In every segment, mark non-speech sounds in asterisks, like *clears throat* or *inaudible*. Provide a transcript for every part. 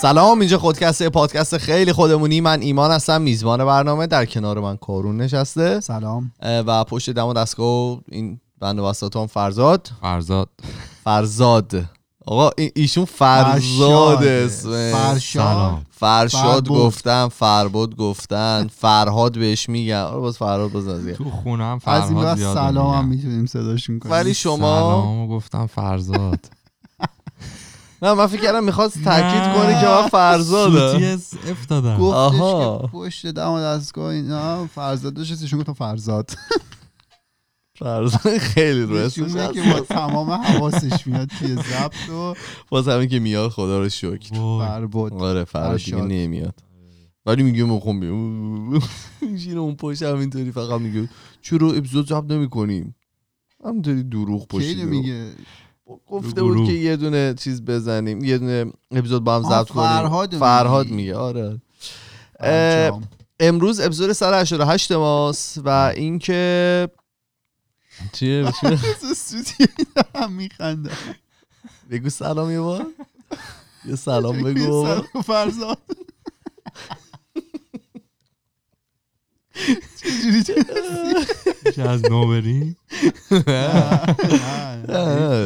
سلام اینجا خودکسته پادکست خیلی خودمونی. من ایمان هستم میزبان برنامه. در کنار من کارون نشسته. سلام. و پشت دم و دستگاه این بند وسطام فرزاد. فرزاد. فرزاد. آقا این- ایشون فرزاد اسمه. فرشاد. سلام. فرشاد. گفتن فربود گفتن. فرهاد بهش میگن. آره باز فرهاد باز تو خونم از این فرهاد بعد زیاد سلام هم. می‌تونیم صداشون کنیم. ولی شما سلام گفتم فرزاد. نه من فکر کردم می‌خواست تاکید نه. کنه که من فرزاده سوتی اس اف دادم گفتش آها. که پشت دم و دستگاه اینا فرزاد داشت ایشون گفتم فرزاد فرزاد خیلی رو ایشون اسمش میگه هست. که با تمام حواسش میاد توی ضبط و باز همین که میاد خدا رو شکر وای. فربود آره فراد دیگه. نمیاد ولی میگه مخون بیم میشینه اون پشت همینطوری فقط میگه چرا اپیزود ضبط نمی کنیم همینطوری دروغ کی پشت میگه گفته بود. که یه دونه چیز بزنیم یه دونه اپیزود با هم ضبط کنیم فرهاد. فرهاد میگه آره. امروز اپیزود 188 ماست و اینکه چیه؟ *laughs* میخنده بگو سلام یه بار. یه *laughs* سلام بگو فرزاد. *laughs* چجوری میشه از نو بریم.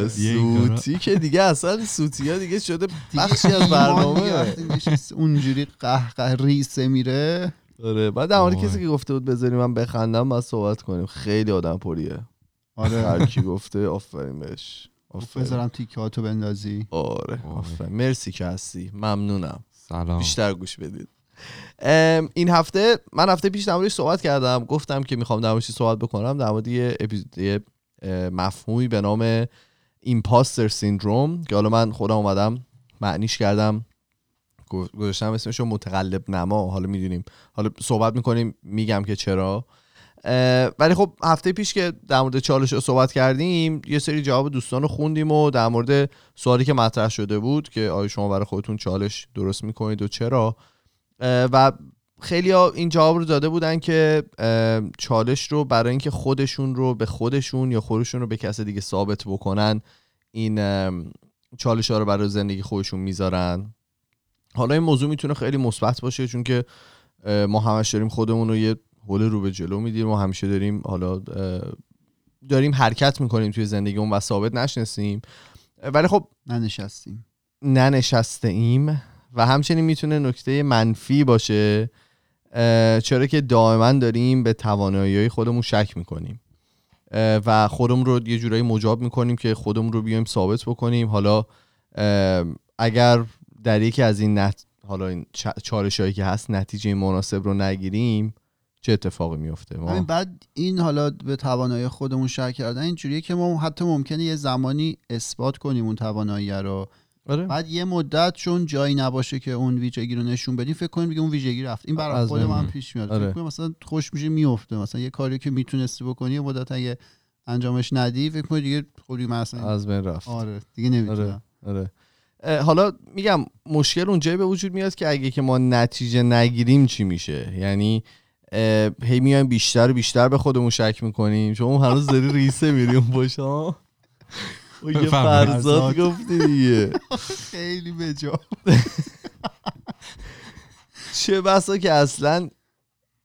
سوتی که دیگه اصلا سوتی ها دیگه شده بخشی از برنامه. اونجوری قهقه ریسه میره. آره بعد در مورد. کسی که گفته بود بذاریم من بخندم باید صحبت کنیم. خیلی آدم پریه. آره. هر کی گفته آفرین بهش. بذارم تیکاتو بندازی. آره. آفرین. مرسی که هستی. ممنونم. سلام. بیشتر گوش بدید. این هفته من هفته پیش در صحبت کردم. گفتم که می‌خوام در صحبت بکنم در مورد یه اپیزود مفهومی به نام ایمپاستر سیندروم که حالا من خودم اومدم معنیش کردم. گذاشتم اسمشو متقلب نما. حالا می‌دونیم. حالا صحبت می‌کنیم میگم که چرا. ولی خب هفته پیش که در مورد چالش رو صحبت کردیم یه سری جواب دوستان رو خوندیم و در مورد سوالی که مطرح شده بود که آیا شما برای خودتون چالش درست می‌کنید و چرا؟ و خیلی ها این جواب رو داده بودن که چالش رو برای اینکه خودشون رو به خودشون یا خودشون رو به کس دیگه ثابت بکنن این چالش ها رو برای زندگی خودشون می‌ذارن. حالا این موضوع می‌تونه خیلی مثبت باشه چون که ما همش داریم خودمون رو یه حول رو به جلو میدیم و همیشه داریم حالا داریم حرکت می‌کنیم توی زندگیمون و ثابت نشناسیم. ولی خب ننشستیم. ننشسته ایم و همچنین می‌تونه نکته منفی باشه چرا که دائما داریم به توانایی خودمون شک می‌کنیم. و خودمون رو یه جورایی مجاب می‌کنیم که خودمون رو بیایم ثابت بکنیم. حالا اگر در یکی از این نت... حالا این چالش هایی که هست نتیجه مناسب رو نگیریم چه اتفاقی میفته ما بعد این حالا به توانایی خودمون شک کردن اینجوریه که ما حتی ممکنه یه زمانی اثبات کنیم اون توانایی رو. آره. بعد یه مدت چون جایی نباشه که اون ویژگی رو نشون بدیم فکر کنیم دیگه اون ویژگی رفت. این برای خود من. پیش میاد. آره. فکر کنم مثلا خوش میشه میفته. مثلا یه کاری که می‌تونستی بکنی یه مدت اگه انجامش ندی فکر کنی دیگه خودی مثلا از بین رفت. آره دیگه نمی‌تونم آره اه، حالا میگم مشکل اونجایی به وجود میاد که اگه که ما نتیجه نگیریم چی میشه؟ یعنی هی میایم بیشتر و بیشتر به خودمون شک می‌کنیم. شما هنوز داری ریسه میری اون یه. فرزاد گفتی دیگه. خیلی بجا. چه بسا که اصلا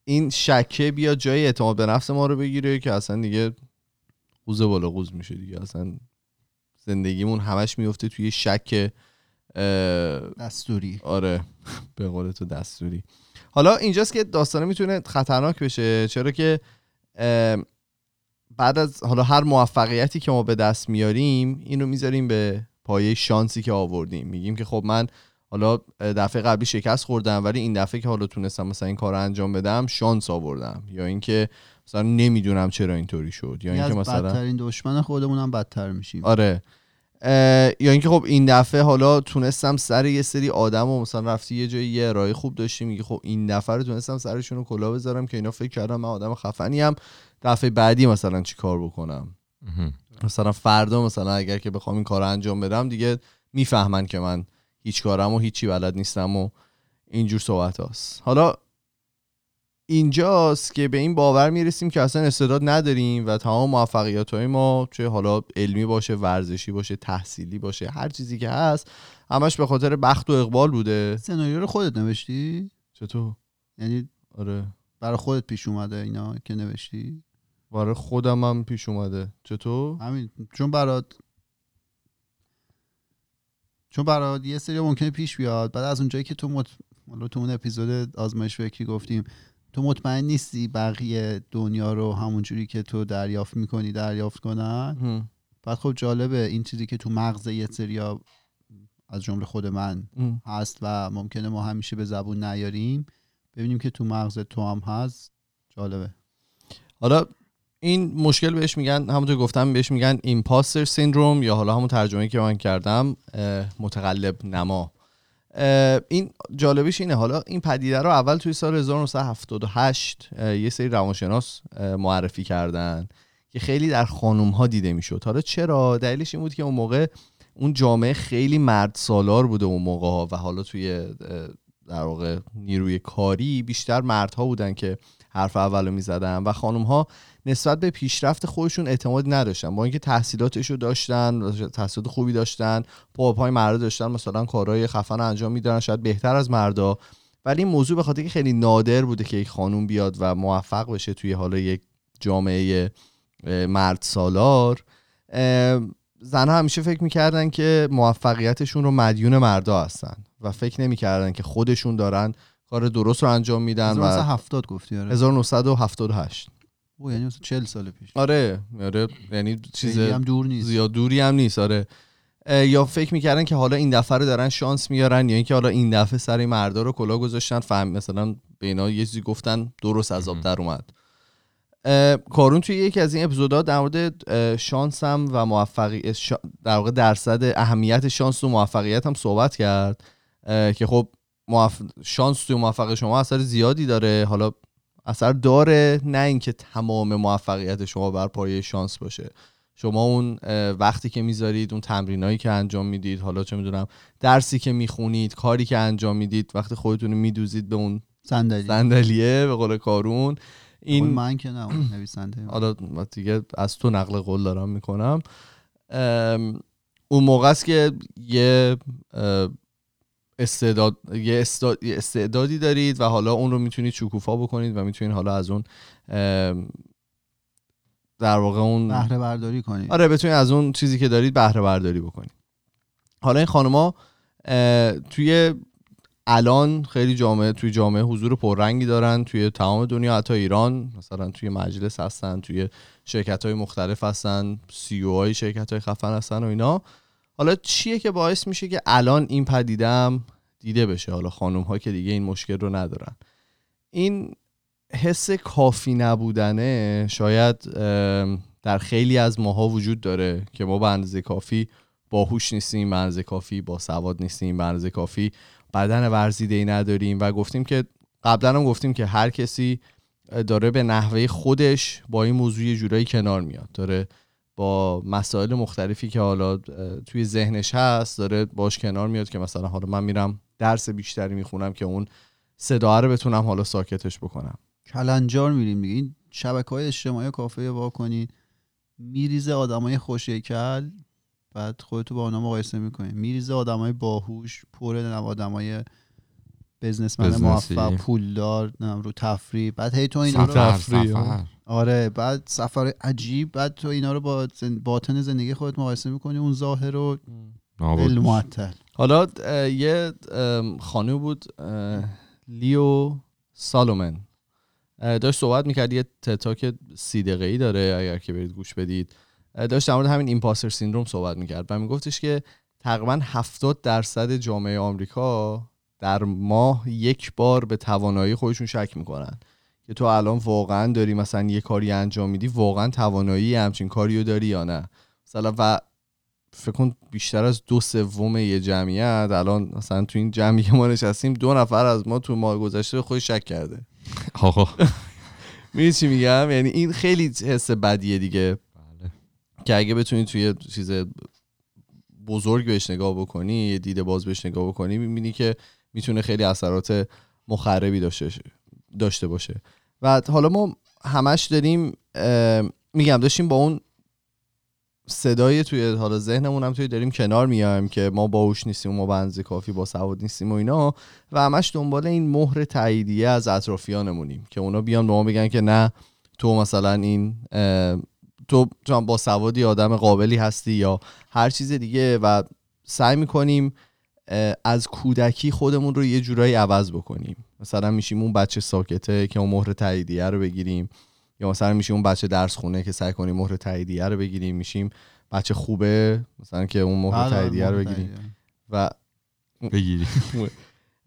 این شکه بیا جای اعتماد به نفس ما رو بگیره که اصلا دیگه قوز بالا قوز میشه دیگه. اصلا زندگیمون همش میفته توی شک دستوری. آره به قول تو دستوری. حالا اینجاست که داستانه می‌تونه خطرناک بشه چرا که بعد از حالا هر موفقیتی که ما به دست میاریم اینو می‌ذاریم به پایه شانسی که آوردیم. میگیم که خب من حالا دفعه قبلی شکست خوردم ولی این دفعه که حالا تونستم مثلا این کار رو انجام بدم شانس آوردم. یا اینکه مثلا نمی‌دونم چرا اینطوری شد. یا یعنی اینکه مثلا بدترین دشمن خودمون هم بدتر میشیم. آره. یا اینکه خب این دفعه حالا تونستم سر یه سری آدم و مثلا رفتی یه جایی یه ارائه خوب داشتی میگه خب این دفعه رو تونستم سرشون رو کلا بذارم که اینا فکر کردم من آدم خفنی هم دفعه بعدی مثلا چی کار بکنم. مثلا فردا مثلا اگر که بخوام این کار رو انجام بدم دیگه می‌فهمن که من هیچ کارم و هیچی بلد نیستم و اینجور صحبت هاست. حالا اینجاست که به این باور می‌رسیم که اصلا استعداد نداریم و تمام موفقیت های ما چه حالا علمی باشه ورزشی باشه تحصیلی باشه هر چیزی که هست همش به خاطر بخت و اقبال بوده. سناریو رو خودت نوشتی؟ چطور؟ یعنی آره. برای خودت پیش اومده اینا که نوشتی؟ برای خودم هم پیش اومده. چطور؟ همین چون برات چون برات یه سری ممکنه پیش بیاد بعد از اونجایی که تو مط... تو اون اپیزود آزمایش فکری گفتیم تو مطمئن نیستی بقیه دنیا رو همونجوری که تو دریافت می‌کنی دریافت کنن؟ هم. بعد خب جالبه این چیزی که تو مغز یه سریا از جمله خود من هم. هست و ممکنه ما همیشه به زبون نیاریم. ببینیم که تو مغز تو هم هست. جالبه. حالا این مشکل بهش میگن همونطور گفتم بهش میگن ایمپاستر سیندروم یا حالا همون ترجمه که من کردم متقلب نما. این جالبیش اینه. حالا این پدیده رو اول توی سال 1978 اه، یه سری روانشناس معرفی کردن که خیلی در خانوم ها دیده می‌شد. حالا چرا؟ دلیلش این بود که اون موقع اون جامعه خیلی مرد سالار بوده اون موقع ها و حالا توی در واقع نیروی کاری بیشتر مردها بودن که حرف اولو می‌زدن و خانم ها نسبت به پیشرفت خودشون اعتماد نداشتن. با اینکه تحصیلاتش رو داشتن تحصیلات خوبی داشتن پا پای مردا داشتن مثلا کارهای خفن انجام می‌دادن شاید بهتر از مردا. ولی این موضوع به خاطر که خیلی نادر بوده که یک خانوم بیاد و موفق بشه توی حالا یک جامعه مرد سالار زنها همیشه فکر می‌کردن که موفقیتشون رو مدیون مردا هستن. و فکر نمی‌کردن که خودشون دارن کار درست رو انجام میدن و 1970 گفتی آره. 1978 او یعنی مثلا 40 سال پیش. آره آره یعنی چیز هم دور نیست. زیاد دوری هم نیست آره. یا فکر می‌کردن که حالا این دفعه رو دارن شانس میارن یا اینکه حالا این دفعه سر این مردا رو کلا گذاشتن فهم مثلا به اینا یه چیزی گفتن درست از آب در اومد. کارون توی یکی از این اپیزودها در مورد شانس هم و موفقی شا- در واقع درصد اهمیت شانس و موفقیت هم صحبت کرد. که خب موف... شانس توی موفق شما اثر زیادی داره. حالا اثر داره نه اینکه تمام موفقیت شما بر پایه شانس باشه. شما اون وقتی که می‌ذارید اون تمرینایی که انجام می‌دید حالا چه می‌دونم درسی که می‌خونید کاری که انجام می‌دید وقتی خودتون رو میدوزید به اون صندلی. صندلیه به قول کارون این من که نه نویسنده. *clears throat* حالا دیگه از تو نقل قول دارم می‌کنم. اون موقع است که یه استعداد یه استا- یه استعدادی دارید و حالا اون رو می‌تونید شکوفا بکنید و می‌تونید حالا از اون در واقع اون بهره برداری کنید. آره بتونید از اون چیزی که دارید بهره برداری بکنید. حالا این خانوما اه، توی الان خیلی جامعه توی جامعه حضور پررنگی دارن توی تمام دنیا حتی ایران مثلا توی مجلس هستن توی شرکت های مختلف هستن سی او های شرکت های خفن هستن و اینا. حالا چیه که باعث میشه که الان این پدیده هم دیده بشه؟ حالا خانم ها که دیگه این مشکل رو ندارن. این حس کافی نبودنه شاید در خیلی از ماها وجود داره که ما به اندازه کافی باهوش نیستیم به اندازه کافی با سواد نیستیم به اندازه کافی بدن ورزیده ای نداریم و گفتیم که قبلا هم گفتیم که هر کسی داره به نحوه خودش با این موضوع جورایی کنار میاد. داره با مسائل مختلفی که حالا توی ذهنش هست داره باش کنار میاد که مثلا حالا من میرم درس بیشتری می‌خونم که اون صدا رو بتونم حالا ساکتش بکنم. کلنجار میریم دیگه. این شبکه های اجتماعی کافه وا کنید میریزه آدمای خوشیکل بعد خودتو با اونا مقایسه می‌کنی. میریزه آدمای باهوش پر آدمای بزنسمن. موفق پولدار رو تفریح بعد هی تو اینا رو سفر تفریح. سفر آره بعد سفر عجیب بعد تو اینا رو با زن- باطن زندگی خودت مقایسه می‌کنی اون ظاهر رو نابود دل میشه. معطل حالا یه خانم بود لیو سالومن داشت صحبت می‌کرد یه تتاک سی دقیقه‌ای داره اگر که برید گوش بدید داشت در مورد همین ایمپاستر سیندروم صحبت می‌کرد و میگفتش که تقریبا 70 درصد جامعه آمریکا در ماه یک بار به توانایی خودشون شک می‌کنن. که تو الان واقعا داری مثلا یه کاری انجام میدی واقعا توانایی همچین کاریو داری یا نه؟ مثلا و فکر کن بیشتر از دو سوم یه جمعیت الان مثلا تو این جمعی که ما نشستیم دو نفر از ما تو ماه گذشته به خودش شک کرده. آقا. می‌دونی چی میگم؟ یعنی این خیلی حس بدیه دیگه. بله. که اگه بتونی توی چیز بزرگ بهش نگاه بکنی یه دیده باز بهش نگاه بکنی می‌بینی که می‌تونه خیلی اثرات مخربی داشته داشته باشه. و حالا ما همش داریم میگم داشتیم با اون صدای توی حالا ذهنمون هم توی داریم کنار میایم که ما باهوش نیستیم ما اندازه کافی با سواد نیستیم و اینا. و همش دنبال این مهر تاییدیه از اطرافیانمونیم که اونا بیان به ما بگن که نه تو مثلا این تو تو با سوادی آدم قابلی هستی یا هر چیز دیگه. و سعی می‌کنیم از کودکی خودمون رو یه جورایی عوض بکنیم. مثلا میشیم اون بچه ساکته که اون مهر تاییدیه رو بگیریم. یا مثلا میشیم اون بچه درس خونه که سعی کنیم مهر تاییدیه رو بگیریم. میشیم بچه خوبه مثلا که اون مهر بله، تاییدیه رو بگیریم. و بگیری *laughs*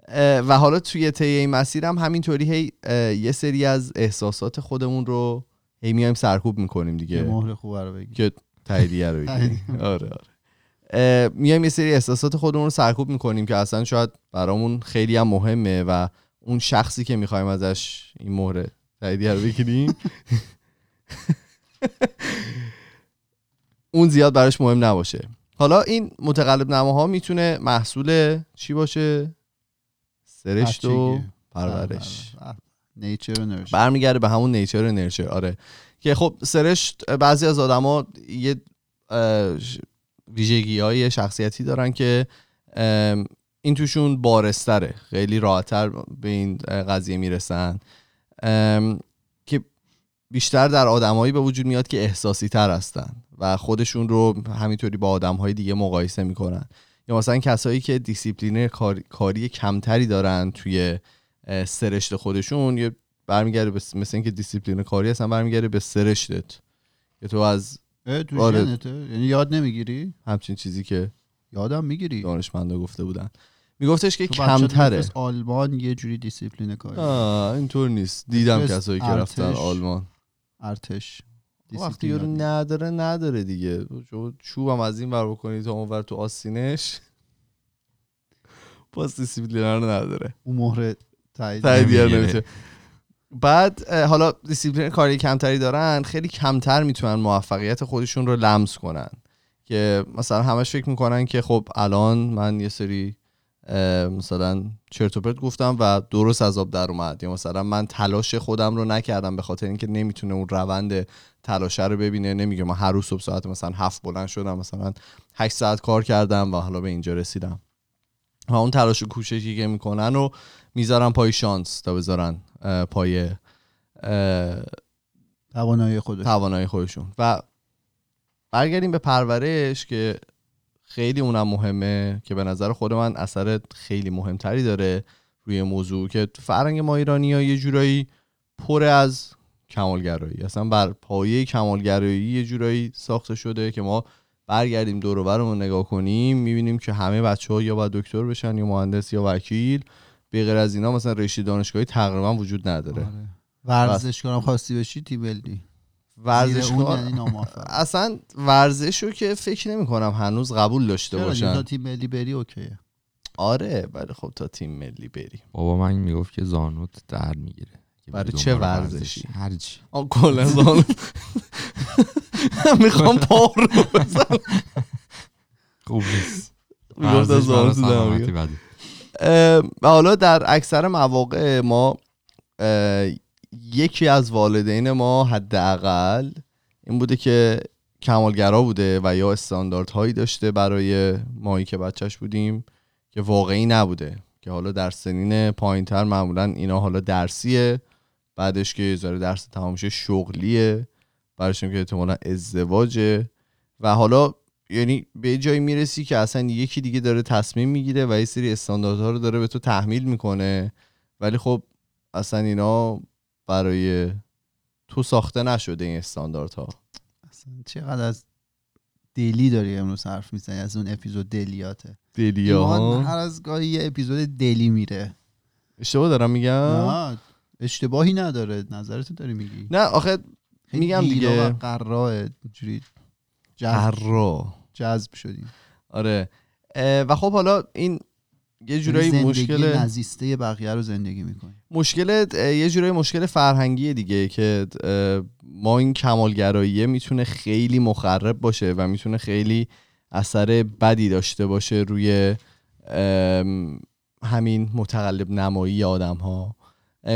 اه، و حالا توی طی این مسیر هم همینطوری هی یه سری از احساسات خودمون رو هی میایم سرکوب می‌کنیم دیگه. مهر خوبه رو بگی که تاییدیه رو بگیریم. *laughs* آره آره. میایم یه سری احساسات خودمون رو سرکوب می‌کنیم که اصلا شاید برامون خیلی هم مهمه و اون شخصی که می‌خوایم ازش این مهر تاییدیه رو بگیریم. *laughs* اون زیاد براش مهم نباشه. حالا این متقلب نماها می‌تونه محصول چی باشه؟ سرشت و. پرورش. بله، بله. نیچر و نرچر برمیگرده به همون نیچر و نرچر آره. که خب سرشت بعضی از آدما یه ویژگی های شخصیتی دارن که این توشون بارستره. خیلی راحتتر به این قضیه می‌رسن. که بیشتر در آدمایی به وجود میاد که احساسی تر هستن و خودشون رو همینطوری با آدم های دیگه مقایسه می‌کنن. یا مثلا کسایی که دیسیپلین کاری, کاری کمتری دارن توی سرشت خودشون یه برمیگرده مثل اینکه دیسیپلین کاری هستن برمیگرده به سرشتت. که تو از تو آره. یعنی یاد نمی‌گیری؟ همچین چیزی که یادم می‌گیری. دانشمندا گفته بودن. میگفتش که کمتره. آلمان یه جوری دیسیپلین کاری. آه اینطور نیست. دیدم کسایی که رفتن. آلمان. ارتش. وقتی دیسیپلین. یارو. نداره نداره دیگه. چوبم از این ور بکنی تا اون ور تو آستینش. *laughs* باز دیسیپلین رو نداره. اون مهر تایید. نمیشه بعد حالا دیسیپلین کاری کمتری دارن خیلی کمتر می‌تونن موفقیت خودشون رو لمس کنن. که مثلا همش فکر می‌کنن که خب الان من یه سری مثلا چرت و پرت گفتم و درست از آب در اومد. یا مثلا من تلاش خودم رو نکردم به خاطر اینکه نمی‌تونه اون روند تلاشه رو ببینه. نمیگه من هر روز صبح ساعت مثلا هفت بلند شدم مثلا 8 ساعت کار کردم و حالا به اینجا رسیدم. و اون تلاش و کوششی که می‌کنن رو می‌ذارن پای شانس تا بذارن. پای توانایی خودش. توانایی خودشون. و برگردیم به پرورش که خیلی اونم مهمه که به نظر خود من اثر خیلی مهمتری داره روی موضوع که فرنگ ما ایرانی ها یه جورایی پر از کمالگرایی. اصلا بر پایه کمالگرایی یه جورایی ساخته شده که ما برگردیم دور و نگاه کنیم می‌بینیم که همه بچه ها یا باید دکتر بشن یا مهندس یا وکیل. به غیر از اینا مثلا رشته دانشگاهی تقریبا وجود نداره. آره. ورزشکارم خواستی بشی ورزش اون یعنی *laughs* اصلا ورزش رو که فکر نمی کنم هنوز قبول داشته باشن. تا تیم ملی بری اوکیه. آره ولی خب تا تیم ملی بریم. بابا من می‌گفت که زانوت در می‌گیره. برای بری چه ورزشی؟ هرچی آن کلا زانو *laughs* می‌خوام *laughs* پا رو بزنم. خوب نیست. می‌گفت ورزش زانو و حالا در اکثر مواقع ما یکی از والدین ما حداقل این بوده که کمالگرا بوده و یا استانداردهایی داشته برای مایی که بچهش بودیم که واقعی نبوده. که حالا در سنین پایینتر معمولا اینا حالا درسیه. بعدش که یه درس تمام شغلیه. هم که احتمالا ازدواجه. و حالا یعنی به جایی می‌رسی که اصلا یکی دیگه داره تصمیم می‌گیره و یه سری استانداردها رو داره به تو تحمیل می‌کنه. ولی خب اصلا اینا برای تو ساخته نشده این استانداردها. اصلا چقدر از دلی داری امروز حرف می‌زنی از اون اپیزود دلیاته. دلیا هر از گاهی یه اپیزود دلی میره. اشتباه دارم میگم؟ نه اشتباهی نداره. نظرتو داری میگی. نه آخه میگم دیگه. و قراه اینجوری جذب, جذب شدیم آره. و خب حالا این یه جورایی زندگی مشکل نزیسته بقیه رو زندگی می‌کنی. مشکل یه جورایی مشکل فرهنگی دیگه که ما این کمالگراییه می‌تونه خیلی مخرب باشه و می‌تونه خیلی اثر بدی داشته باشه روی همین متقلب نمایی آدم ها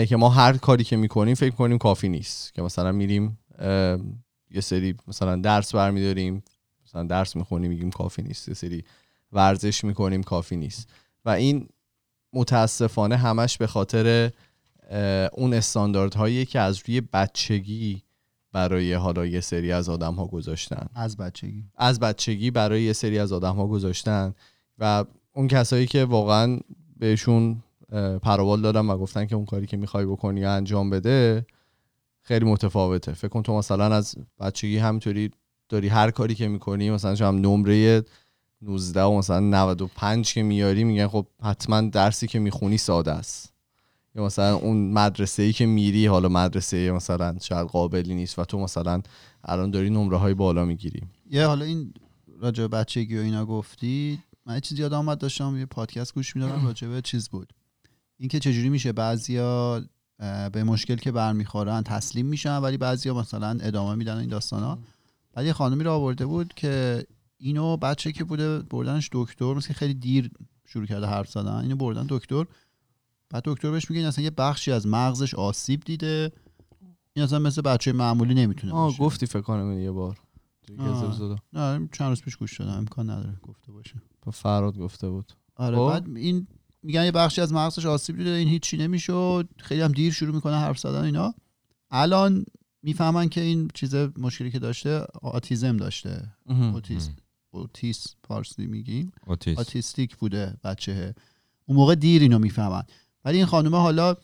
که ما هر کاری که می‌کنیم فکر کنیم کافی نیست. که مثلا میریم یه سری مثلا درس برمیداریم مثلا درس می‌خونیم میگیم کافی نیست. یه سری ورزش می‌کنیم کافی نیست. و این متاسفانه همش به خاطر اون استانداردهایی که از روی بچگی برای حالا یه سری از آدم ها گذاشتن. از بچگی. از بچگی برای یه سری از آدم ها گذاشتن. و اون کسایی که واقعا بهشون اه، پروبال دادن و گفتن که اون کاری که می‌خوای بکنی انجام بده خیلی متفاوته. فکر کن تو مثلا از بچگی همینطوری داری هر کاری که می‌کنی مثلا شما نمره 19 و مثلا 95 که میاری میگن خب حتما درسی که می‌خونی ساده است. یا مثلا اون مدرسه ای که میری حالا مدرسه مثلا شاید قابلی نیست و تو مثلا الان داری نمره های بالا می‌گیری. یه حالا این راجع بچگی و اینا گفتی من چیزی یادم اومد داشتم یه پادکست گوش می‌دادم راجع به چیز بود. اینکه چجوری میشه بعضیا به مشکل که برمیخورن تسلیم میشن ولی بعضیا مثلا ادامه میدن این داستانا. بعد یه خانمی رو آورده بود که اینو بچه که بوده بردنش دکتر مثل خیلی دیر شروع کرده حرف زدن اینو بردن دکتر. بعد دکتر بهش میگه این اصلا یه بخشی از مغزش آسیب دیده. این اصلا مثل بچه معمولی نمی‌تونه آه باشه. گفتی فکر کنم یه بار. نه چند روز پیش گوش دادم. امکان نداره گفته باشه. با فراد گفته بود. آره خب. بعد این میگن یه بخشی از مغزش آسیب دیده این هیچی نمی‌شد. خیلی هم دیر شروع می‌کنه حرف زدن اینا. الان می‌فهمن که این چیز مشکلی که داشته autism داشته. اوتیسم اوتیسم پارسی میگیم. اوتیسم. autistic بوده بچه اون موقع دیر اینو می‌فهمن. ولی این خانومه حالا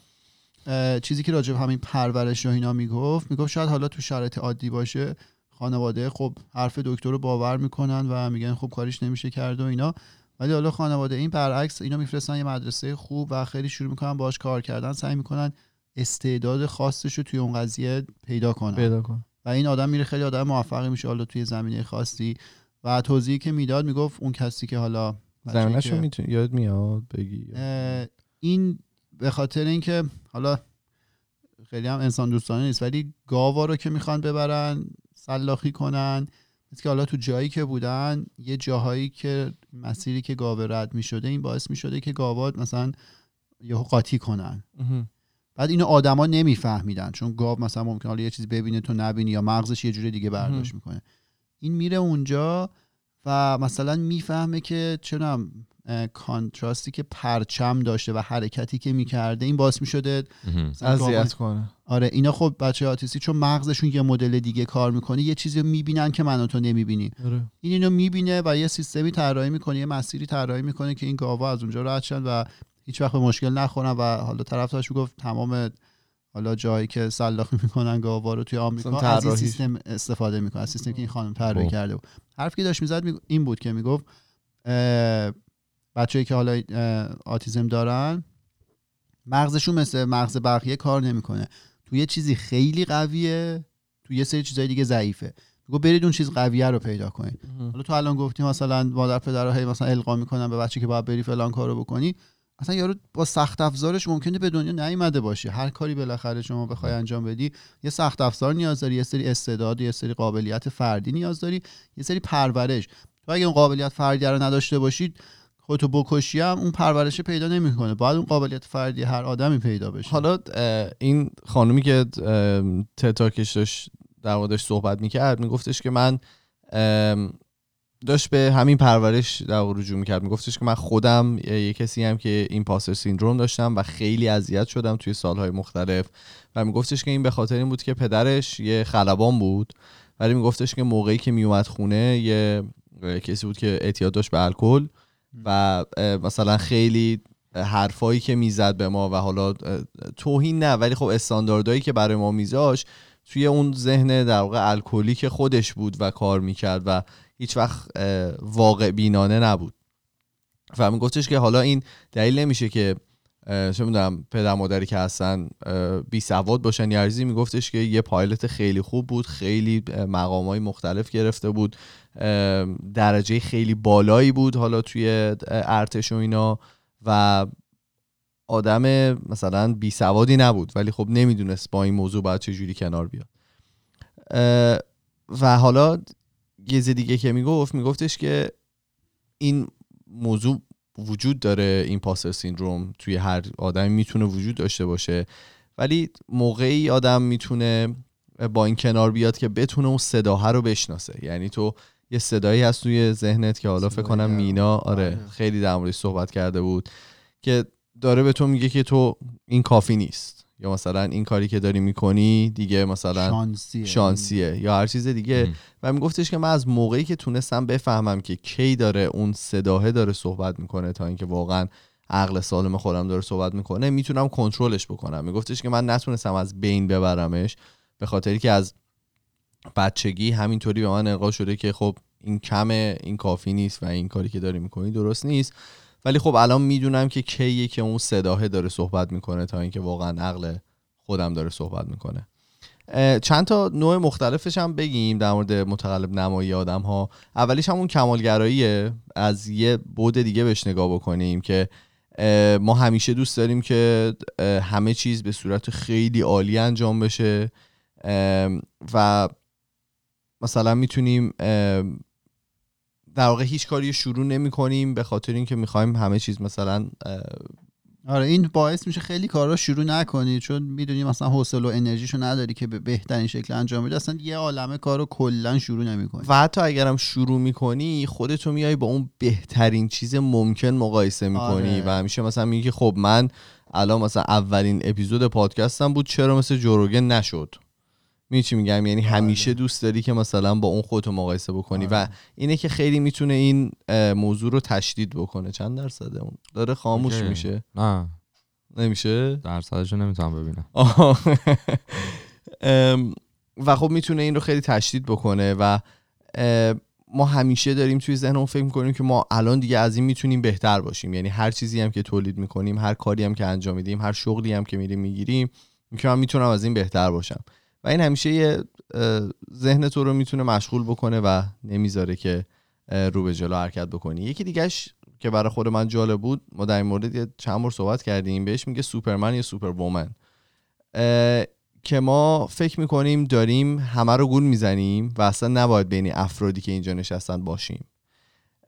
چیزی که راجع به همین پرورش و اینا می‌گفت می‌گفت شاید حالا تو شرایط عادی باشه. خانواده خب حرف دکتر رو باور می‌کنن و میگن خب کاریش نمیشه کرد و اینا. ولی حالا خانواده این برعکس اینا میفرستن یه مدرسه خوب و خیلی شروع می‌کنن باش کار کردن سعی می‌کنن استعداد خاصش رو توی اون قضیه پیدا کنن. پیدا کن و این آدم میره خیلی آدم موفقی میشه حالا توی زمینه خاصی. و توضیحی که می‌داد می‌گفت اون کسی که حالا زمینش رو می‌تونی یاد میاد بگی این به خاطر اینکه حالا خیلی هم انسان دوستانه نیست ولی گاوا رو که می‌خوان ببرن سلاخی کنن مثل که حالا تو جایی که بودن یه جاهایی که مسیری که گاوه رد می‌شده این باعث می‌شده که گاوا مثلا یهو قاطی کنن. بعد اینو آدما نمیفهمیدن چون گاو مثلا ممکن حالا یه چیزی ببینه تو نبینی یا مغزش یه جوری دیگه برداشت می‌کنه. این میره اونجا و مثلا می‌فهمه که چرا کانتراستی که پرچم داشته و حرکتی که می‌کرده این باعث می‌شده اذیت کنه آره اینا خب بچه آتیستی چون مغزشون یه مدل دیگه کار می‌کنه یه چیزی رو می‌بینن که من و تو نمی‌بینی آره. این اینو می‌بینه و یه سیستمی طراحی می‌کنه یه مسیری طراحی می‌کنه که این گاوا از اونجا رد شن و هیچ وقت به مشکل نخورن و حالا طرفدارش گفت تمام حالا جایی که سلاخی می‌کنن گاوا رو توی آمریکا از این طراحی. سیستم استفاده می‌کنن از سیستمی که این خانم طراحی خب. کرده بود حرفی که داشت می‌زد می- این بود که می‌گفت بچه‌ای که حالا آتیزم دارن مغزشون مثل مغز بقیه کار نمی‌کنه. تو یه چیزی خیلی قویه تو یه سری چیزای دیگه ضعیفه. میگه برید اون چیز قویه رو پیدا کنید. حالا تو الان گفتی مثلا مادر پدرها هی مثلا القا می‌کنن به بچه که باید بری فلان کارو بکنی. اصلا یارو با سخت افزارش ممکنه به دنیا نیومده باشه. هر کاری بالاخره شما بخوای انجام بدی یه سخت افزار نیاز داری یه سری استعداد یه سری قابلیت فردی نیاز داری یه سری پرورش. تو اگه اون قابلیت فردی رو نداشته باشید خودتو بکشی هم اون پرورش پیدا نمی‌کنه. باید اون قابلیت فردی هر آدمی پیدا بشه. حالا این خانومی که تتاکش داشت در موردش صحبت می‌کرد میگفتش که من داشت به همین پرورش در رجوع می‌کرد. میگفتش که من خودم یه کسی هم که این پاسر سیندروم داشتم و خیلی اذیت شدم توی سالهای مختلف. و میگفتش که این به خاطر این بود که پدرش یه خلبان بود. ولی میگفتش که موقعی که میومد خونه یه کسی بود که اعتیاد داشت به الکل. و مثلا خیلی حرفایی که می‌زد به ما و حالا توهین نه ولی خب استانداردهایی که برای ما میذاش توی اون ذهن در واقع الکلی که خودش بود و کار می‌کرد و هیچ وقت واقع بینانه نبود. و میگفتش که حالا این دلیل نمیشه که چه می‌دونم پدر مادری که هستن بی سواد باشن. یا عزیزی میگفتش که یه پایلت خیلی خوب بود خیلی مقام های مختلف گرفته بود درجه خیلی بالایی بود حالا توی ارتش و اینا. و آدم مثلا بی سوادی نبود ولی خب نمی‌دونست با این موضوع باید چجوری کنار بیاد. و حالا یه دیگه که می‌گفت میگفتش که این موضوع وجود داره این پاسر سیندروم توی هر آدمی می‌تونه وجود داشته باشه ولی موقعی آدم می‌تونه با این کنار بیاد که بتونه اون صداها رو بشناسه یعنی تو یه صدایی هست توی ذهنت که حالا فکر کنم. مینا آره آره. خیلی در موردش صحبت کرده بود که داره به تو میگه که تو این کافی نیست یا مثلا این کاری که داری می‌کنی دیگه مثلا شانسیه. شانسیه یا هر چیز دیگه. مهم. و میگفتش که من از موقعی که تونستم بفهمم که کی داره اون صداه داره صحبت می‌کنه تا اینکه واقعا عقل سالم خودم داره صحبت می‌کنه می‌تونم کنترلش بکنم. میگفتش که من نتونستم از بین ببرمش به خاطری که از بچگی همینطوری به من القا شده که خب این کمه این کافی نیست و این کاری که داری می‌کنی درست نیست. ولی خب الان می‌دونم که کیه که اون صداه داره صحبت می‌کنه تا اینکه واقعا عقل خودم داره صحبت می‌کنه. چند تا نوع مختلفش هم بگیم در مورد متقلب نمایی آدم ها اولیش همون کمالگراییه. از یه بود دیگه بهش نگاه بکنیم که ما همیشه دوست داریم که همه چیز به صورت خیلی عالی انجام بشه. و مثلا می‌تونیم در واقع هیچ کاری رو شروع نمی کنیم به خاطر اینکه می‌خوایم همه چیز مثلا آره این باعث میشه خیلی کارا شروع نکنی چون می‌دونی مثلا حوصله و انرژیشو نداری که به بهترین شکل انجام بدی. اصلا یه عالمه کارو کلا شروع نمی‌کنی. و حتی اگرم شروع می‌کنی خودتو میای با اون بهترین چیز ممکن مقایسه می‌کنی. آره. و همیشه مثلا میگی که خب من الان مثلا اولین اپیزود پادکستم بود چرا مثل جوروگن نشد؟ می چی میگم؟ یعنی همیشه دوست داری که مثلا با اون خودتو مقایسه بکنی و آره. اینه که خیلی می‌تونه این موضوع رو تشدید بکنه. چند درصده اون؟ داره خاموش اوکی. میشه. نه. نمیشه؟ درصدشو نمی‌تونم ببینم. *laughs* و خب می‌تونه این رو خیلی تشدید بکنه و ما همیشه داریم توی ذهنمون فکر می‌کنیم که ما الان دیگه از این می‌تونیم بهتر باشیم. یعنی هر چیزی هم که تولید می‌کنیم هر کاری هم که انجام میدیم هر شغلی هم که میریم می‌گیریم که من می‌تونم از این بهتر باشم. و این همیشه یه ذهن تو رو می‌تونه مشغول بکنه و نمی‌ذاره که رو به جلو حرکت بکنی. یکی دیگهش که برای خود من جالب بود ما در این مورد یه چند بار صحبت کردیم بهش میگه سوپرمن یا سوپر وومن که ما فکر می‌کنیم داریم همه رو گول می‌زنیم و اصلا نباید بین افرادی که اینجا نشستن باشیم.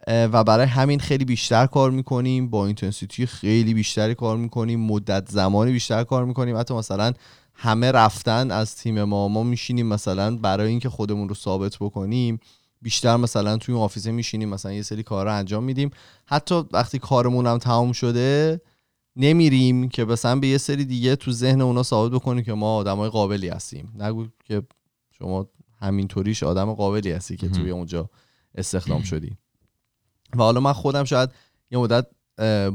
و برای همین خیلی بیشتر کار می‌کنیم با اینتنسیتی خیلی بیشتری کار می‌کنیم مدت زمانی بیشتر کار می‌کنیم. حتی مثلا همه رفتن از تیم ما ما میشینیم مثلا برای اینکه خودمون رو ثابت بکنیم بیشتر مثلا توی اون آفیسه میشینیم مثلا یه سری کار رو انجام میدیم. حتی وقتی کارمون هم تمام شده نمیریم که مثلا به یه سری دیگه تو ذهن اونا ثابت بکنیم که ما آدمای قابلی هستیم. نگو که شما همینطوریش آدم قابلی هستی که. توی اونجا استخدام شدی. و حالا من خودم شاید یه مدت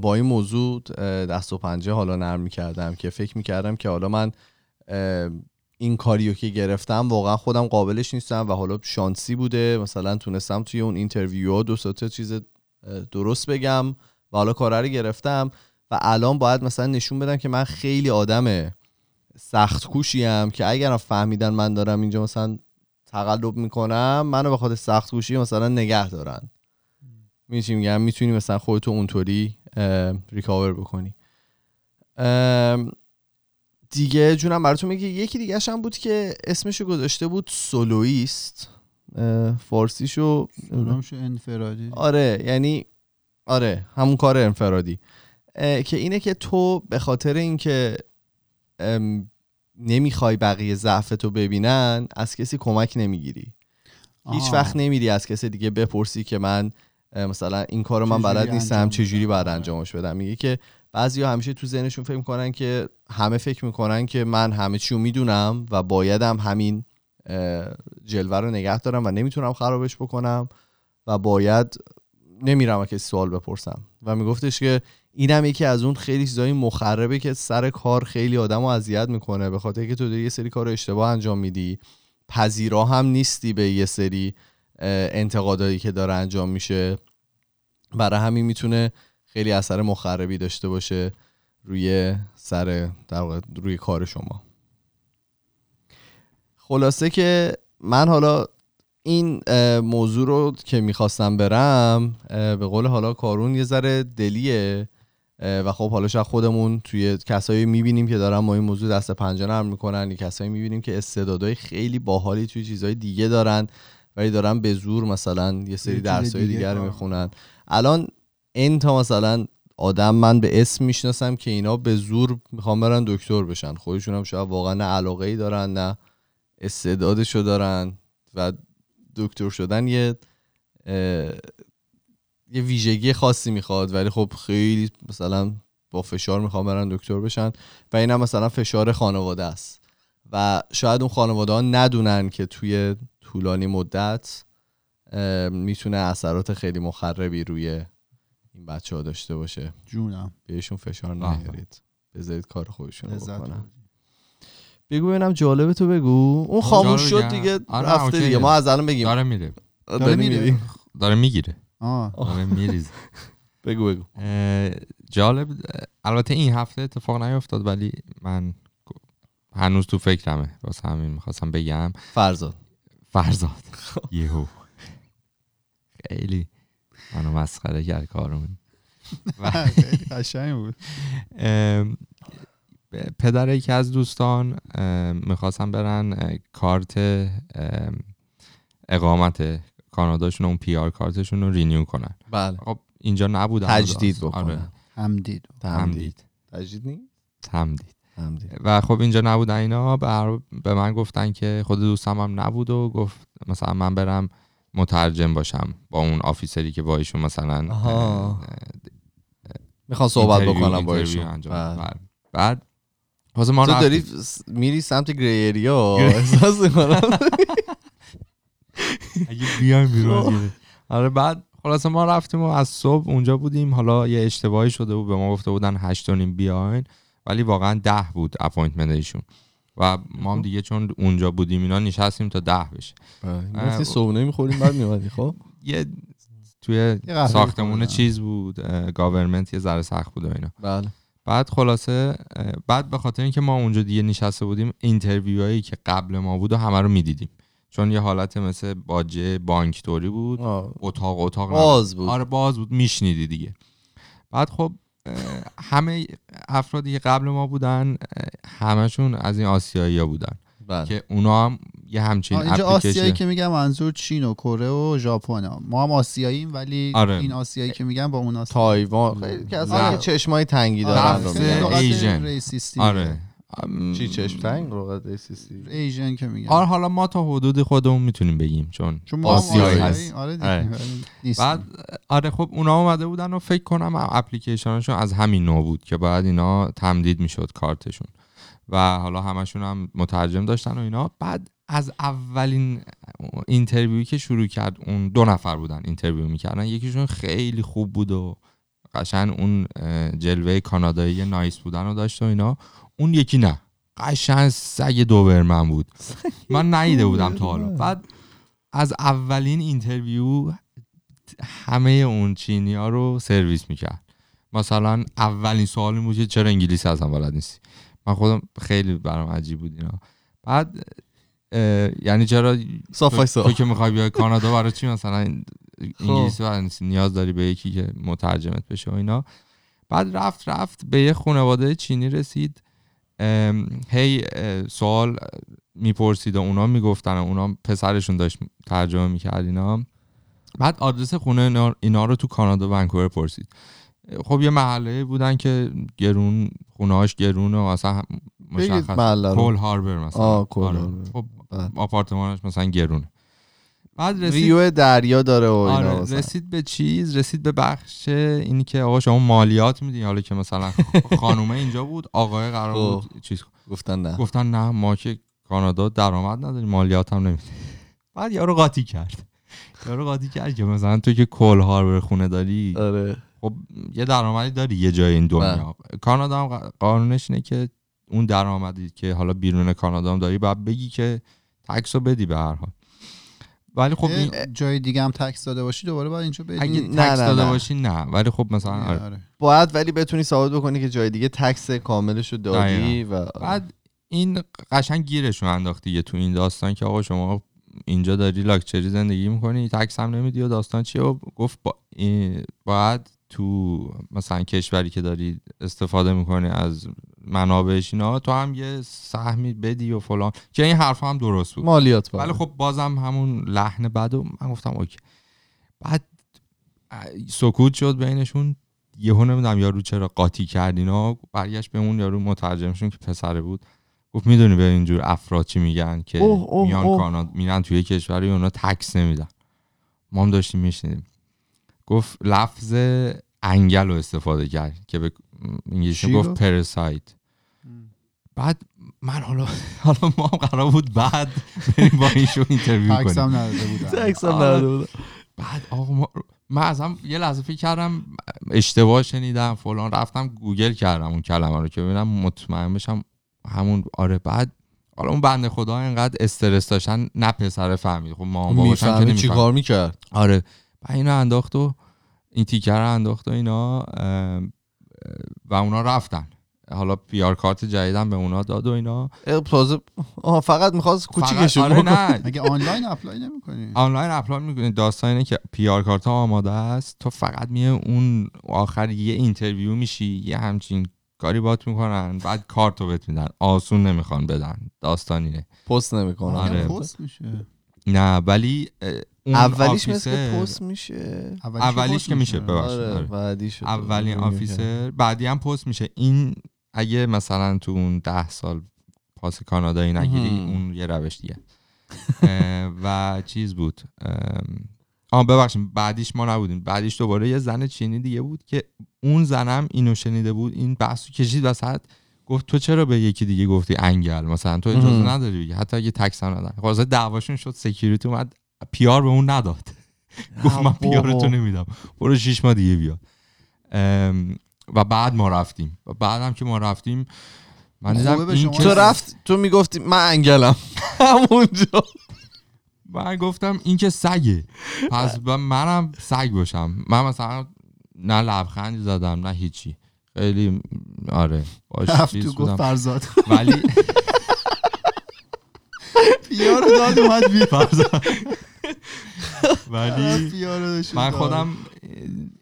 با این موضوع دست و پنجه حالا نرم می‌کردم که فکر می‌کردم که حالا من این کاریو که گرفتم واقعا خودم قابلش نیستم و حالا شانسی بوده. مثلا تونستم توی اون interview ها دو تا چیز درست بگم و حالا کار رو گرفتم و الان باید مثلا نشون بدم که من خیلی آدم سخت کوشیم که اگر فهمیدن من دارم اینجا مثلا تقلب می‌کنم منو به خاطر سخت کوشی مثلا نگه دارن. می‌تونی میگم؟ می‌تونی مثلا خودتو اونطوری ریکاور بکنی. دیگه جونم براتون میگه یکی دیگه هم بود که اسمشو گذاشته بود سولویست فارسیشو شو انفرادی آره یعنی آره همون کار انفرادی که اینه که تو به خاطر اینکه نمی‌خوای بقیه ضعفتو ببینن از کسی کمک نمی‌گیری هیچ. وقت نمیری از کسی دیگه بپرسی که من مثلا این کارو من بلد نیستم چجوری؟ باید آره. انجامش بدم میگه که بعضیا همیشه تو ذهنشون فکر می‌کنن که همه فکر می‌کنن که من همه چی رو می‌دونم و بایدم همین جلوه رو نگه دارم و نمی‌تونم خرابش بکنم و باید نمیرم و کسی سوال بپرسم. و میگفتش که اینم یکی از اون خیلی چیزای مخربه که سر کار خیلی آدم رو اذیت می‌کنه به خاطر که تو داری یه سری کار اشتباه انجام میدی. پذیرا هم نیستی به یه سری انتقادایی که داره انجام میشه. برای همین می‌تونه خیلی اثر مخربی داشته باشه روی سر در واقع روی کار شما. خلاصه که من حالا این موضوع رو که می‌خواستم برم به قول حالا کارون یه ذره دلیه و خب حالا شاید خودمون توی کسایی می‌بینیم که دارن با این موضوع دست پنجه نرم می‌کنن یه کسایی می‌بینیم که استعدادهای خیلی باحالی توی چیزهای دیگه دارن ولی دارن به زور مثلا یه سری درسای دیگه دیگر رو می‌خونن. الان این تا مثلا آدم من به اسم می‌شناسم که اینا به زور می‌خوام برن دکتر بشن. خودشون هم شاید واقعا نه علاقه ای دارن نه استعدادشو دارن و دکتر شدن یه یه ویژگی خاصی می‌خواد. ولی خب خیلی مثلا با فشار می‌خوام برن دکتر بشن و اینم مثلا فشار خانواده است. و شاید اون خانواده ها ندونن که توی طولانی مدت می‌تونه اثرات خیلی مخربی روی این بچه ها داشته باشه. جونم. بهشون فشار آها. نیارید بذارید کار خودشون بکنن. بگو ببینم جالبه تو بگو. اون خاموش جالب شد. دیگه آره، رفته. دیگه. ما از الان بگیم. داره میره. داره میره. داره می‌گیره. آه. داره میریزه. *laughs* بگو بگو. جالب البته این هفته اتفاق نیفتاد ولی من هنوز تو فکرمه. واسه همین می‌خواستم بگم. فرزاد. فرزاد. یهو. خیلی. منو مسخره کرد خیلی *laughs* قشنگ بود. پدر یکی از دوستان می‌خواستن برن کارت ام، اقامت کاناداشون اون PR card شون رو renew کنن. بله. خب اینجا نبودن تجدید آره بکنن. همدید تمدید. تجدید نیست تمدید. تمدید. و خب اینجا نبودن اینا. بر- به من گفتن که خود دوستم هم نبود و گفت مثلا من برم مترجم باشم با اون officer ی که با ایشون مثلا می‌خوام صحبت بکنم با ایشون بله. بله. بعد واسه ما تو رفتیم. داری س- میری سمت gray area احساس می‌کنم اگه بیایم بیرون. آره بعد خلاصه ما رفتیم و از صبح اونجا بودیم حالا یه اشتباهی شده بود به ما گفته بودن هشت و نیم بیاین ولی واقعا ده بود appointment ایشون و ما هم دیگه چون اونجا بودیم اینا نشستیم تا ده بشه. رفتیم صبحونه می‌خوریم بعد میومدی خب؟ یه توی ساختمون. چیز بود government یه ذره سخت بود و اینا. بله. بعد خلاصه بعد به خاطر اینکه ما اونجا دیگه نشسته بودیم interview هایی که قبل ما بود و همه رو می‌دیدیم. چون یه حالت مثل باجه بانک طوری بود آه. اتاق اتاق. باز بود. آره باز بود میشنیدی دیگه. بعد خب همه افرادی که قبل ما بودن همشون از این آسیایی ها بودن. بله. که اونا هم یه همچین اینجا آسیایی که میگم منظور چین و کره و ژاپن. ما هم آسیاییم ولی آره. این آسیایی که میگم با اون آسیایی تایوان. خیلی. که چشمای تنگی دارن Asian. آره. چی چشم تنگ East Asian که میگم آره حالا ما تا حدود خودمون می‌تونیم بگیم چون چون آسیایی آسیایی هست. آره آره. ولی نیستیم. بعد آره خب اونا اومده بودن و فکر کنم اپلیکیشنشون از همین نوع بود که باید اینا تمدید می‌شد کارتشون و حالا همشون هم مترجم داشتن و اینا بعد از اولین interview ی که شروع کرد اون دو نفر بودن interview می‌کردن یکیشون خیلی خوب بود و قشنگ اون جلوه کانادایی nice بودن رو داشت و اینا. اون یکی نه. قشنگ سگ دوبرمن بود. من ندیده بودم تا حالا. بعد از اولین interview همه اون چینی ها رو سرویس می‌کرد. مثلا اولین سوال این بود که چرا انگلیسی ازم بلد نیستی؟ من خودم خیلی برام عجیب بود اینا. بعد یعنی چرا صاف تو که می‌خوای بیای کانادا برای چی مثلا انگلیسی بلد نیستی نیاز داری به یکی که مترجمت بشه و اینا بعد رفت رفت به یه خانواده چینی رسید هی سوال می‌پرسید و اونا می‌گفتن و اونا پسرشون داشت ترجمه می‌کرد اینا بعد آدرس خونه اینا, رو تو کانادا ونکوور پرسید خب یه محله بودن که گرون خونهاش گرونه و اصلا مشخص. کول هاربر مثلا آه، آره. هاربر. خب. آپارتمانش مثلا گرونه. بعد رسید ویو دریا داره و اینا آره. رسید به چیز رسید به بخش اینی که آقا شما مالیات میدین. حالا که مثلا خانومه اینجا بود آقای قرار خب. بود چیز. گفتن نه. گفتن نه ما که کانادا درآمد نداریم مالیات هم نمیدیم. بعد یارو قاطی کرد. یارو قاطی کرد که مثلا تو که کل هاربر خونه داری آره. خب یه درآمدی داری یه جای این دنیا. کانادا هم قانونش اینه که اون درآمدی که حالا بیرون کانادا هم داری باید بگی که تکس رو بدی به هر حال ولی خب این جای دیگه هم تکس داده باشی دوباره باید اینجا بدی اگه نه، تکس نه، داده نه. باشی نه ولی خب مثلا آره. آره. باید ولی بتونی ثابت بکنی که جای دیگه تکس کاملش رو دادی و بعد این قشنگ گیرشون انداخت دیگه تو این داستان که آقا شما اینجا داری لاکچری زندگی می‌کنی تکس هم نمیدی و داستان چیه و گفت با این باید تو مثلا کشوری که داری استفاده می‌کنی از منابعش اینا تو هم یه سهمی بدی و فلان. که این حرف هم درست بود. مالیات ولی خب بازم همون لحن بد و من گفتم اوکی. بعد سکوت شد بینشون. یهو نمی‌دونم یارو چرا قاطی کرد اینا. برگشت به اون یارو مترجمشون که پسره بود. گفت می‌دونی به اینجور افراد چی میگن که اوه، اوه، میان اوه. کانادا میرن توی کشوری اونا tax نمیدن. ما هم داشتیم میشنیدیم. گفت لفظ انگل رو استفاده کرد که به انگلیسی گفت گفت؟ parasite بعد من حالا حالا ما هم قرار بود بعد بریم با ایشون interview کنیم *laughs* هم نداده هم بودم. بعد آقا ما من ازم یه لحظه فکر کردم اشتباه شنیدم فلان رفتم گوگل کردم اون کلمه رو که ببینم مطمئن بشم همون آره بعد حالا اون بنده خدا اینقدر استرس داشتن نه پسر فهمید. خب ما باباشن که می‌فهمی چی نمی‌فهمید. کار می‌کرد؟ آره. بعد اینو انداخت و این تیکه رو انداخت و اینا و اونا رفتن. حالا PR card جدیدم به اونا داد و اینا. تازه فقط می‌خواست کوچیکشون آره بکنه. نه. مگه آنلاین apply نمی‌کنی؟ آنلاین apply می‌کنی. داستان اینه که PR card ها آماده است. تو فقط میه اون آخر یه interview میشی یه همچین کاری بات می‌کنن بعد کارت رو بهت میدن. آسون نمی‌خوان بدن. داستان اینه. پست نمی‌کنه آره. پست میشه؟ نه ولی اولیش مثل که پست میشه. اولیش که میشه ببخشید. آره آره. اولین آفیسر بعدی هم پست میشه. این اگه مثلا تو اون ده سال پاس کانادایی نگیری. اون یه روش دیگه. و چیز بود. آه ببخشید بعدیش ما نبودیم. بعدیش دوباره یه زن چینی دیگه بود که اون زنم اینو شنیده بود این بحثو کشید وسط. گفت تو چرا به یکی دیگه گفتی انگل؟ مثلا تو اجازه. نداری بگی. حتی اگه tax هم ندن. خلاصه دعواشون شد security اومد PR به اون نداد. گفت من PR تو نمیدم. برو شیش ماه دیگه بیا. و بعد ما رفتیم. و بعد هم که ما رفتیم من خوبه دیدم این تو رفت تو می‌گفتی من انگلم. *laughs* همونجا. من گفتم این که سگه. پس *laughs* منم سگ باشم. من مثلا نه لبخندی زدم نه هیچی. خیلی آره باش رفت چیز تو گفت بودم. فرزاد. *laughs* ولی PR داد اومد بی *laughs* ولی من. خودم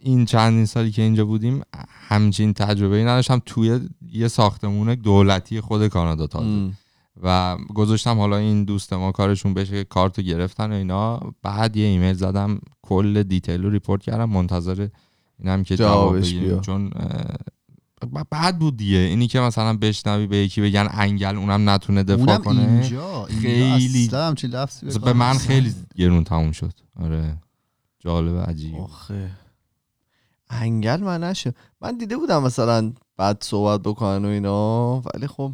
این چندین سالی که اینجا بودیم همچین تجربه ای نداشتم توی یه ساختمون دولتی خود کانادا تازه. و گذاشتم حالا این دوست ما کارشون بشه کارتو گرفتن و اینا بعد یه ایمیل زدم کل detail رو report کردم منتظر اینم که جواب جوابش بگیریم بیا. چون بعد بود دیگه. اینی که مثلا بشنوی به یکی بگن انگل اونم نتونه دفاع اونم کنه. اینجا خیلی- خیلی اصلا به من. خیلی گرون تموم شد. آره. جالب عجیب. آخه. انگل من نشه. من دیده بودم مثلا بعد صحبت بکنن و اینا ولی خب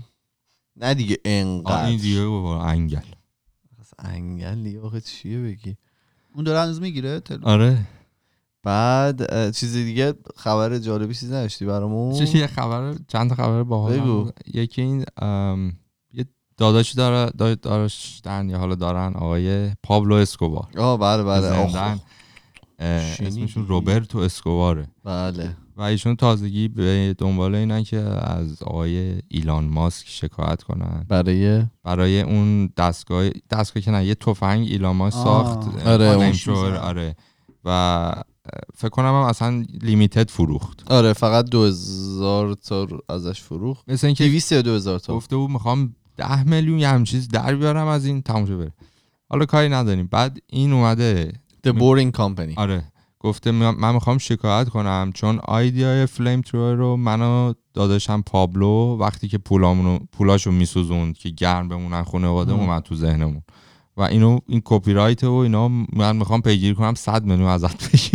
نه دیگه انقدر. این دیگه بابا انگل. انگل دیگه آخه چیه بگی؟ اون داره هنوز می‌گیره. آره. بعد چیز دیگه خبر جالبی چیز نداشتی برامون؟ چه یه خبر چند تا خبر باحال. یکی این یه داداشی داره دا- داشتن یا حالا دارن آقای پابلو اسکوبار. آه بله بله؟ اسمشون روبرتو اسکوباره. بله. و ایشون تازگی به دنبال اینن که از آقای ایلان ماسک شکایت کنن. برای برای اون دستگاه دستگاه که نه یه تفنگ ایلان ماسک. ساخت. آره،. آره. و فکر کنم هم اصلا لیمیتد فروخت. آره فقط دو هزار تا رو ازش فروخت. مثل اینکه 200 یا دو هزار تا. گفته بود می‌خوام ده میلیون یه همچین چیز در بیارم از این تموم بره. حالا کاری نداریم. بعد این اومده. The Boring Company. آره. گفته من می‌خوام شکایت کنم چون آیدیای فلیم ترور رو منو داداشم پابلو وقتی که پولامونو پولاشو میسوزوند که گرم بمونن خانواده. اومد تو ذهنمون. و اینو این کپی رایت و اینا من می‌خوام پیگیری کنم 100 میلیون ازت بگیرم.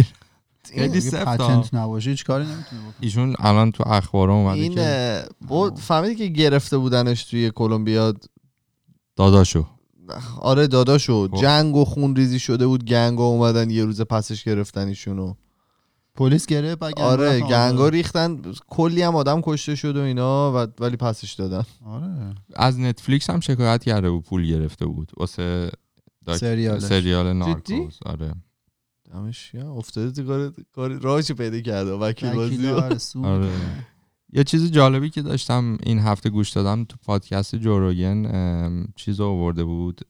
خیلی سفت پتنت نباشه هیچ کاری نمی‌تونه بکنه. ایشون الان تو اخبار اومده این که بود فهمیدی که گرفته بودنش توی کلمبیا؟ داداشو. آره داداشو. خب. جنگ و خون ریزی شده بود گنگا اومدن یه روز پسش گرفتن ایشونو. پلیس گرفت آره گنگا آزاد. ریختن. کلی هم آدم کشته شد و اینا و ولی پسش دادن. آره. از نتفلیکس هم شکایت کرده بود پول گرفته بود. واسه داک-. سریال جدی؟ نارکوس آره. دمش گرم. افتاده تو کار کار راهش پیدا کرده وکیل بازی وکیل *laughs* آره، آره. می‌کنه. یه چیز جالبی که داشتم این هفته گوش دادم تو پادکست جوروگن چیز رو آورده بود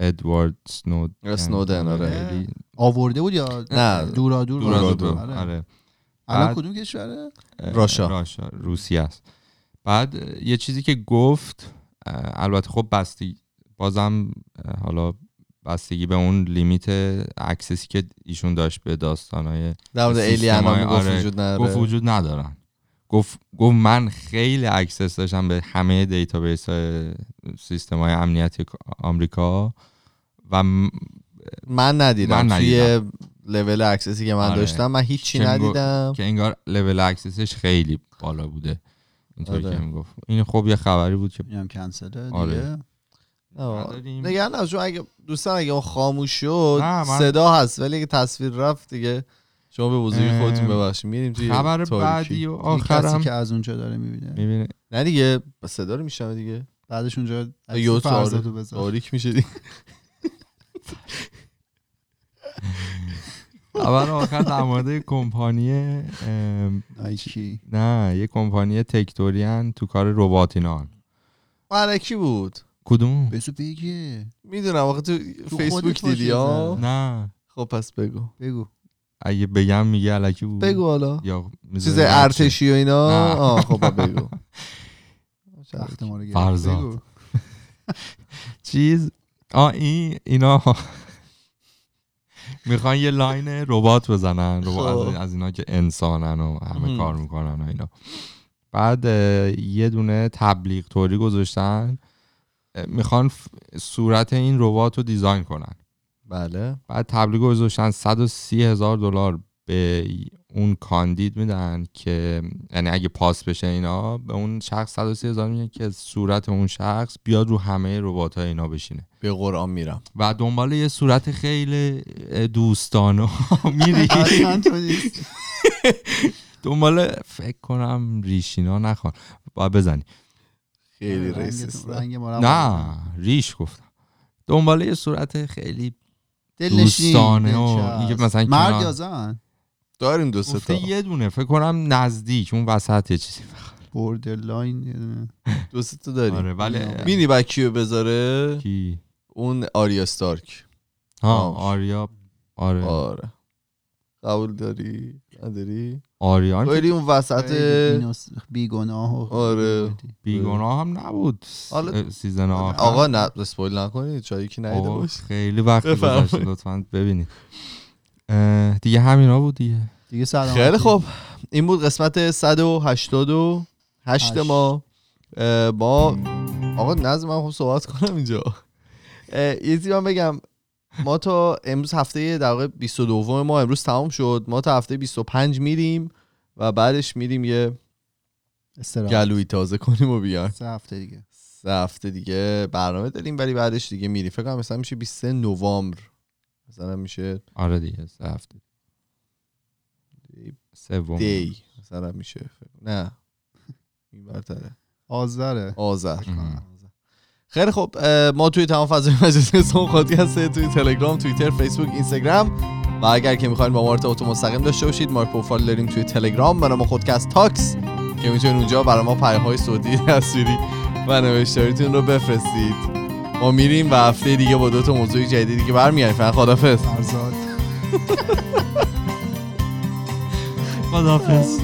ادوارد سنود اسنودن، آره. خیلی آورده بود یا نه، دورا دور دورا دور؟ آره. الان کدوم کشوره Russia. Russia روسیه است بعد یه چیزی که گفت البته خب بستی بازم حالا بستگی به اون limit access ی که ایشون داشت به داستانهای در مورد alien ا می‌گفت آره. وجود نداره گفت وجود ندارن گفت گفت من خیلی access داشتم به همه database های سیستم های امنیتی آمریکا و م- من ندیدم من توی ندیدم. level access ی که من آره. داشتم من هیچی ندیدم که انگار level access ش خیلی بالا بوده اینطوری آره. که می‌گفت این خب یه خبری بود که اینم کنسله دیگه آره. نگران نباش چون اگه دوستان اگه اون خاموش شد صدا هست ولی اگه تصویر رفت دیگه شما به بزرگی خودتون ببخشید. میریم توی خبر تاریکی. بعدی و این کسی آخرم. که از اونجا داره می‌بینه. می‌بینه. نه دیگه با صدا رو میشنوه دیگه. بعدش اونجا بذار. تاریک میشه دیگه. خبر آخر در مورد کمپانی نه یه کمپانی تکتوریان تو کار رباتینان مالکی بود. کدوم؟ بسو بگه می‌دونم آخه تو تو فیسبوک دیدی ها. نه. خب پس بگو. بگو. اگه بگم میگه علکی بود. بگو حالا. یا چیز؟ ارتشی و اینا. آه خب بگو. فرزاد. *laughs* چیز؟ آ این اینا. *laughs* می‌خوان یه line ربات بزنن. ربات از, خب. از اینا که انسانن و همه. کار می‌کنن و اینا. بعد یه دونه تبلیغ توری گذاشتن. می‌خوان صورت این ربات رو design کنن. بله. بعد تبلیغ گذاشتن 130 هزار دلار به اون کاندید میدن که یعنی اگه پاس بشه اینا به اون شخص 130 هزار میدن که صورت اون شخص بیاد رو همه ربات های اینا بشینه. به قرآن میرم. و دنبال یه صورت خیلی دوستانه *laughs* میری. *laughs* نیست. دنبال فکر کنم ریشینا نخوان. باید بزنی. خیلی ریسیست. رنگ نه ریش گفتم. دنبال یه صورت خیلی دوستانه و. اینکه مثلا مرد کنار- یا زن؟ داریم دو سه تا. یه دونه فکر کنم نزدیک اون وسط یه چیزی borderline. *laughs* دو سه تا داریم. آره ولی مینی بعد کیو بذاره؟ کی؟ اون آریا ستارک. ها. آریا آره. آره. قبول داری؟ نداری؟ آریان که خیلی اون وسط بیگناه و آره. بیگناه هم نبود. season آخر. آقا نه spoil نکنید. شاید یکی ندیده آقا، باشه خیلی وقت. گذشته. لطفا ببینید. دیگه همینا بود دیگه. دیگه سلام خیلی خوب. این بود قسمت 188 هشت. ما. ما آقا نظر من خب صحبت کنم اینجا. یه من بگم. ما تا امروز هفته در واقع 22 ما امروز تمام شد. ما تا هفته 25 میریم و بعدش میریم یه استراحت. گلوی تازه کنیم و بیایم. سه هفته دیگه. سه هفته دیگه برنامه داریم ولی بعدش دیگه میریم. فکر کنم مثلا میشه 23 نوامبر. مثلا میشه آره دیگه سه هفته. سوم. دی. مثلا میشه. نه. این برتره. آذره. آذر. خیلی خب ما توی تمام فضای مجازی اسم خاطی هسته توی تلگرام توییتر فیسبوک اینستاگرام و اگر که می‌خواین با ما ارتباط مستقیم داشته باشید ما پروفایل داریم توی تلگرام. به نام خودکست تاکس که می‌تونید اونجا برای ما پیام های صوتی تصویری و نوشتاریتون رو بفرستید. ما میریم و هفته دیگه با دو تا موضوع جدید دیگه برمیگردیم. فعلا خدافظ. فرزاد. *laughs* خداحافظ